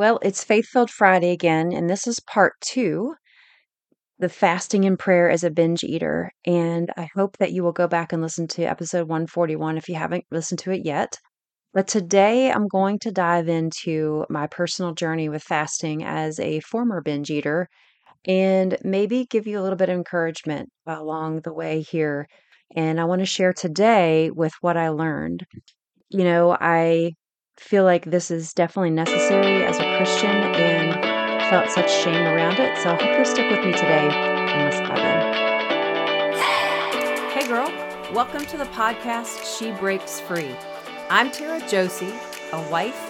Well, it's Faith Filled Friday again, and this is part two the fasting and prayer as a binge eater. And I hope that you will go back and listen to episode 141 if you haven't listened to it yet. But today I'm going to dive into my personal journey with fasting as a former binge eater and maybe give you a little bit of encouragement along the way here. And I want to share today with what I learned. You know, I feel like this is definitely necessary as a Christian and felt such shame around it. So I hope you'll stick with me today in this Bible. Hey, girl. Welcome to the podcast She Breaks Free. I'm Tara Josie, a wife,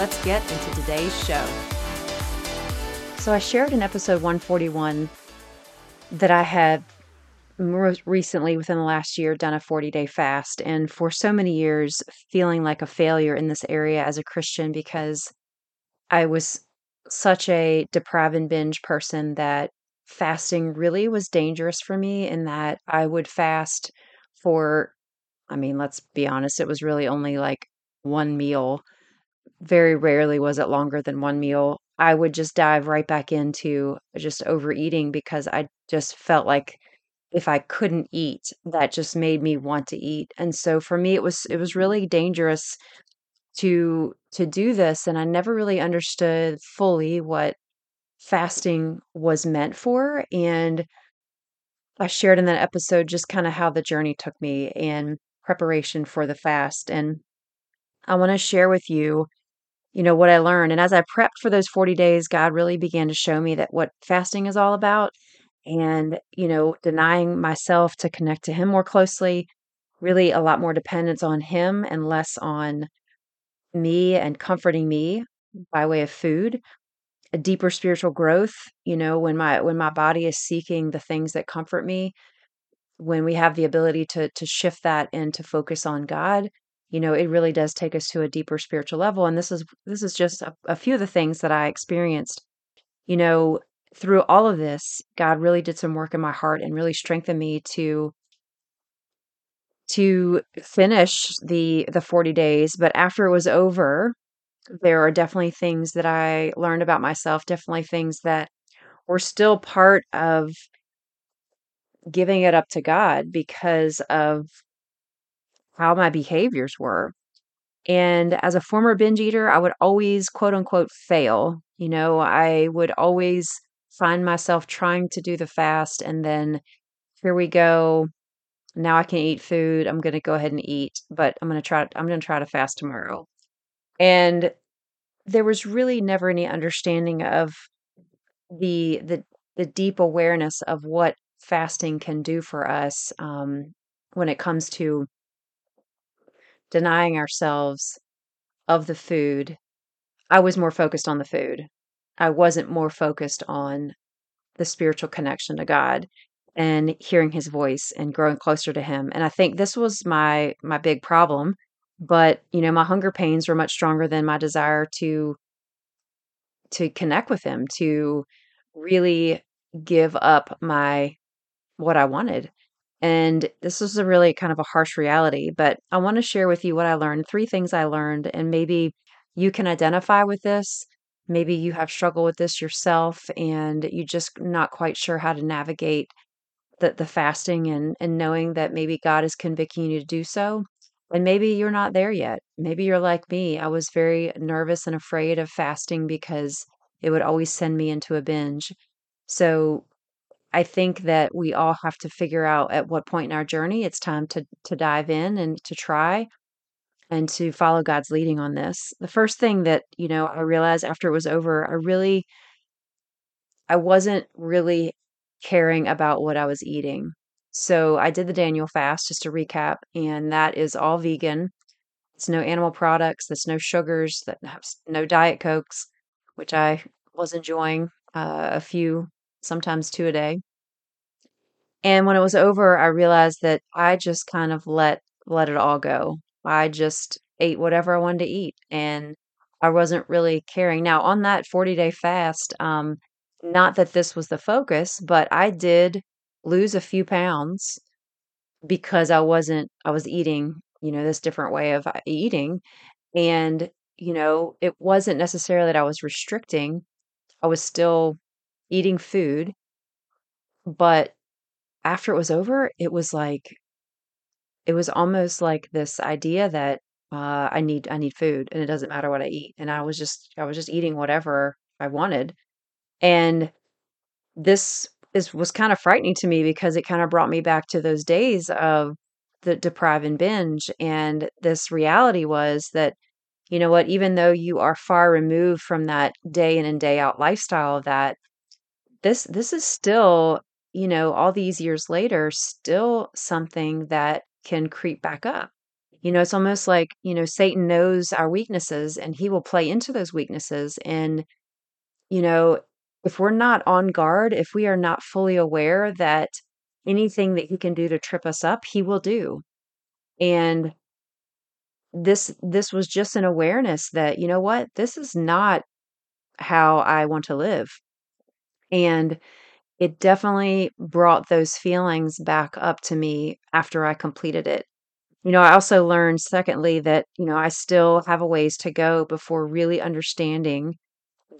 Let's get into today's show. So, I shared in episode 141 that I had recently within the last year done a 40 day fast and for so many years feeling like a failure in this area as a christian because i was such a deprive and binge person that fasting really was dangerous for me in that I would fast for, I mean, let's be honest, it was really only like one meal. Very rarely was it longer than one meal. I would just dive right back into just overeating because I just felt like if I couldn't eat, that just made me want to eat. And so for me it was it was really dangerous to to do this and I never really understood fully what fasting was meant for and I shared in that episode just kind of how the journey took me in preparation for the fast and I want to share with you you know what I learned and as I prepped for those 40 days God really began to show me that what fasting is all about and you know denying myself to connect to him more closely really a lot more dependence on him and less on me and comforting me by way of food a deeper spiritual growth you know when my when my body is seeking the things that comfort me when we have the ability to to shift that and to focus on god you know it really does take us to a deeper spiritual level and this is this is just a, a few of the things that i experienced. You know through all of this god really did some work in my heart and really strengthened me to to finish the the 40 days but after it was over there are definitely things that I learned about myself definitely things that were still part of giving it up to God because of how my behaviors were and as a former binge eater I would always quote unquote fail you know I would always find myself trying to do the fast and then here we go now I can eat food. I'm going to go ahead and eat, but I'm going to try I'm going to try to fast tomorrow. And there was really never any understanding of the the the deep awareness of what fasting can do for us um, when it comes to denying ourselves of the food. I was more focused on the food. I wasn't more focused on the spiritual connection to God and hearing his voice and growing closer to him. And I think this was my my big problem, but you know, my hunger pains were much stronger than my desire to to connect with him, to really give up my what I wanted. And this is a really kind of a harsh reality, but I want to share with you what I learned, three things I learned and maybe you can identify with this. Maybe you have struggled with this yourself and you just not quite sure how to navigate the the fasting and and knowing that maybe God is convicting you to do so. And maybe you're not there yet. Maybe you're like me. I was very nervous and afraid of fasting because it would always send me into a binge. So I think that we all have to figure out at what point in our journey it's time to to dive in and to try and to follow God's leading on this. The first thing that, you know, I realized after it was over, I really I wasn't really caring about what I was eating. So I did the Daniel fast just to recap, and that is all vegan. It's no animal products, there's no sugars, that no diet cokes, which I was enjoying uh, a few, sometimes two a day. And when it was over, I realized that I just kind of let let it all go. I just ate whatever I wanted to eat, and I wasn't really caring. Now, on that 40-day fast, um, not that this was the focus, but I did lose a few pounds because I wasn't I was eating, you know, this different way of uh, eating, and, you know, it wasn't necessarily that I was restricting. I was still eating food, but after it was over, it was like it was almost like this idea that, uh, I need I need food, and it doesn't matter what I eat, and I was just I was just eating whatever I wanted, and this is was kinda frightening to me because it kinda brought me back to those days of the deprive and binge, and this reality was that, you know what, even though you are far removed from that day in and day out lifestyle of that, this this is still, you know, all these years later, still something that can creep back up. You know, it's almost like, you know, Satan knows our weaknesses and he will play into those weaknesses. And, you know, if we're not on guard, if we are not fully aware that anything that he can do to trip us up, he will do. And this this was just an awareness that, you know what, this is not how I want to live. And it definitely brought those feelings back up to me after I completed it. You know, I also learned, secondly, that, you know, I still have a ways to go before really understanding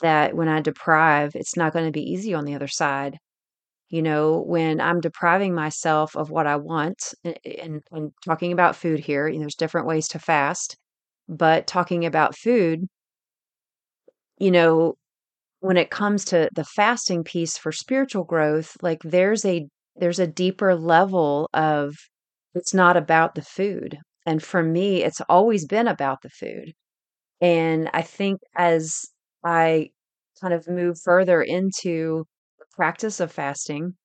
that when I deprive, it's not going to be easy on the other side. You know, when I'm depriving myself of what I want, and, and talking about food here, you know, there's different ways to fast, but talking about food, you know, when it comes to the fasting piece for spiritual growth, like there's a there's a deeper level of it's not about the food. And for me, it's always been about the food. And I think as I kind of move further into the practice of fasting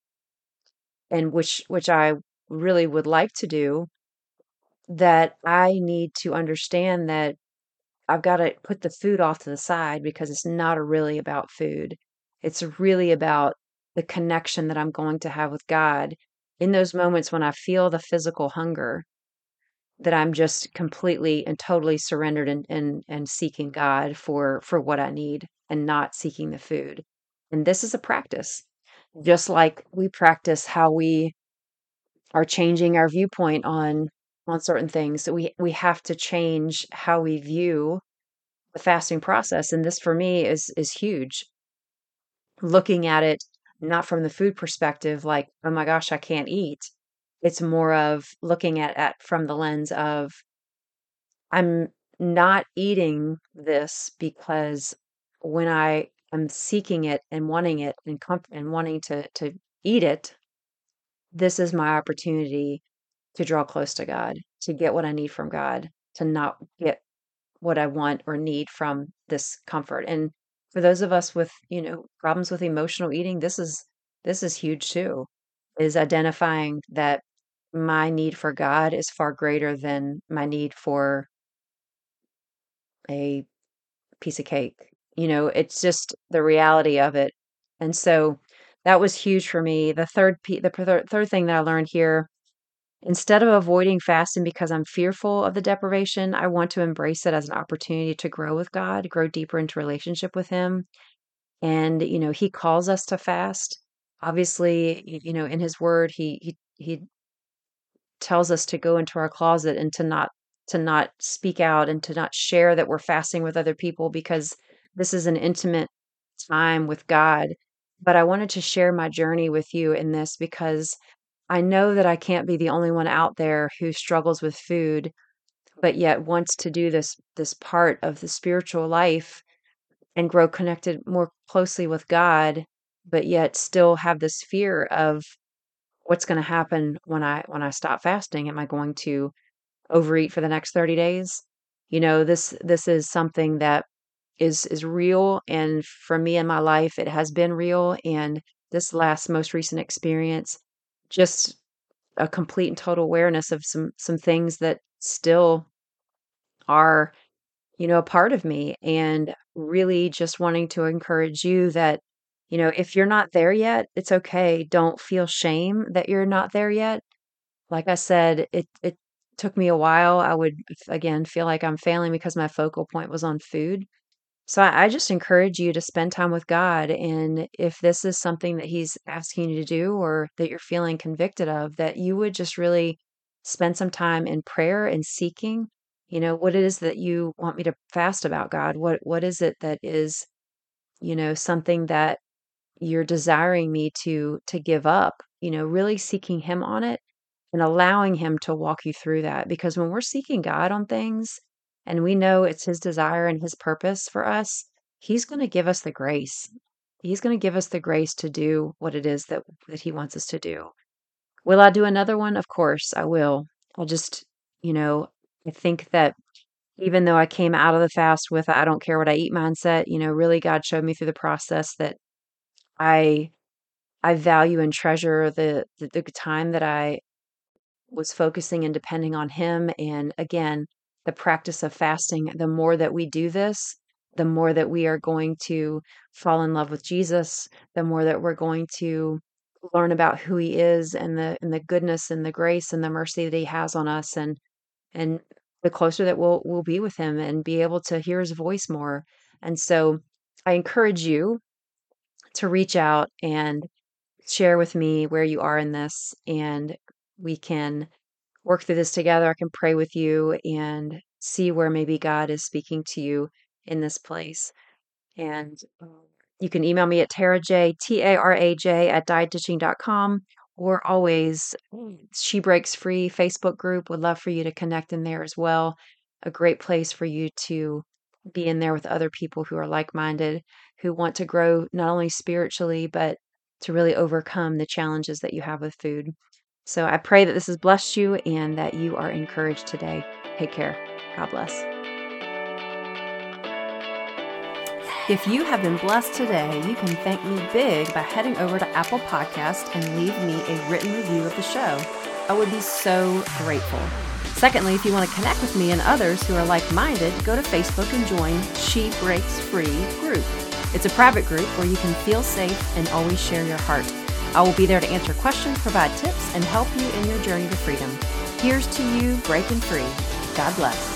and which which I really would like to do, that I need to understand that I've gotta put the food off to the side because it's not really about food. It's really about the connection that I'm going to have with God in those moments when I feel the physical hunger, that I'm just completely and totally surrendered and and and seeking God for for what I need and not seeking the food. And this is a practice. Just like we practice how we are changing our viewpoint on on certain things, that we we have to change how we view the fasting process, and this for me is is huge. Looking at it not from the food perspective, like, "Oh my gosh, I can't eat." It's more of looking at at from the lens of, I'm not eating this because when I am seeking it and wanting it and comf and wanting to to eat it, this is my opportunity to draw close to God, to get what I need from God, to not get what I want or need from this comfort. And for those of us with, you know, problems with emotional eating, this is this is huge too, is identifying that my need for God is far greater than my need for a piece of cake. You know, it's just the reality of it. And so that was huge for me. The third the thir third thing that I learned here Instead of avoiding fasting because I'm fearful of the deprivation, I want to embrace it as an opportunity to grow with God, grow deeper into relationship with Him. And, you know, He calls us to fast. Obviously, you know, in His Word, He He He tells us to go into our closet and to not to not speak out and to not share that we're fasting with other people because this is an intimate time with God. But I wanted to share my journey with you in this because I know that I can't be the only one out there who struggles with food, but yet wants to do this this part of the spiritual life and grow connected more closely with God, but yet still have this fear of what's going to happen when I when I stop fasting. Am I going to overeat for the next 30 days? You know, this this is something that is is real and for me in my life it has been real and this last most recent experience just a complete and total awareness of some some things that still are, you know, a part of me and really just wanting to encourage you that You know, if you're not there yet, it's okay. Don't feel shame that you're not there yet. Like I said, it it took me a while. I would again feel like I'm failing because my focal point was on food. So I, I just encourage you to spend time with God. And if this is something that He's asking you to do or that you're feeling convicted of, that you would just really spend some time in prayer and seeking, you know, what it is that you want me to fast about, God. What what is it that is, you know, something that you're desiring me to to give up, you know, really seeking him on it and allowing him to walk you through that because when we're seeking God on things and we know it's his desire and his purpose for us, he's going to give us the grace. He's going to give us the grace to do what it is that that he wants us to do. Will I do another one? Of course, I will. I'll just, you know, I think that even though I came out of the fast with I don't care what I eat mindset, you know, really God showed me through the process that I I value and treasure the, the the time that I was focusing and depending on him and again the practice of fasting the more that we do this the more that we are going to fall in love with Jesus the more that we're going to learn about who he is and the and the goodness and the grace and the mercy that he has on us and and the closer that we'll we'll be with him and be able to hear his voice more. And so I encourage you to reach out and share with me where you are in this and we can work through this together. I can pray with you and see where maybe God is speaking to you in this place. And um, you can email me at Tara J, T A R A J, at dietditching.com or always She Breaks Free Facebook group. Would love for you to connect in there as well. A great place for you to be in there with other people who are like minded, who want to grow not only spiritually, but to really overcome the challenges that you have with food. So I pray that this has blessed you and that you are encouraged today. Take care. God bless. If you have been blessed today, you can thank me big by heading over to Apple Podcast and leave me a written review of the show. I would be so grateful. Secondly, if you want to connect with me and others who are like minded, go to Facebook and join She Breaks Free group. It's a private group where you can feel safe and always share your heart. I will be there to answer questions, provide tips, and help you in your journey to freedom. Here's to you breaking free. God bless.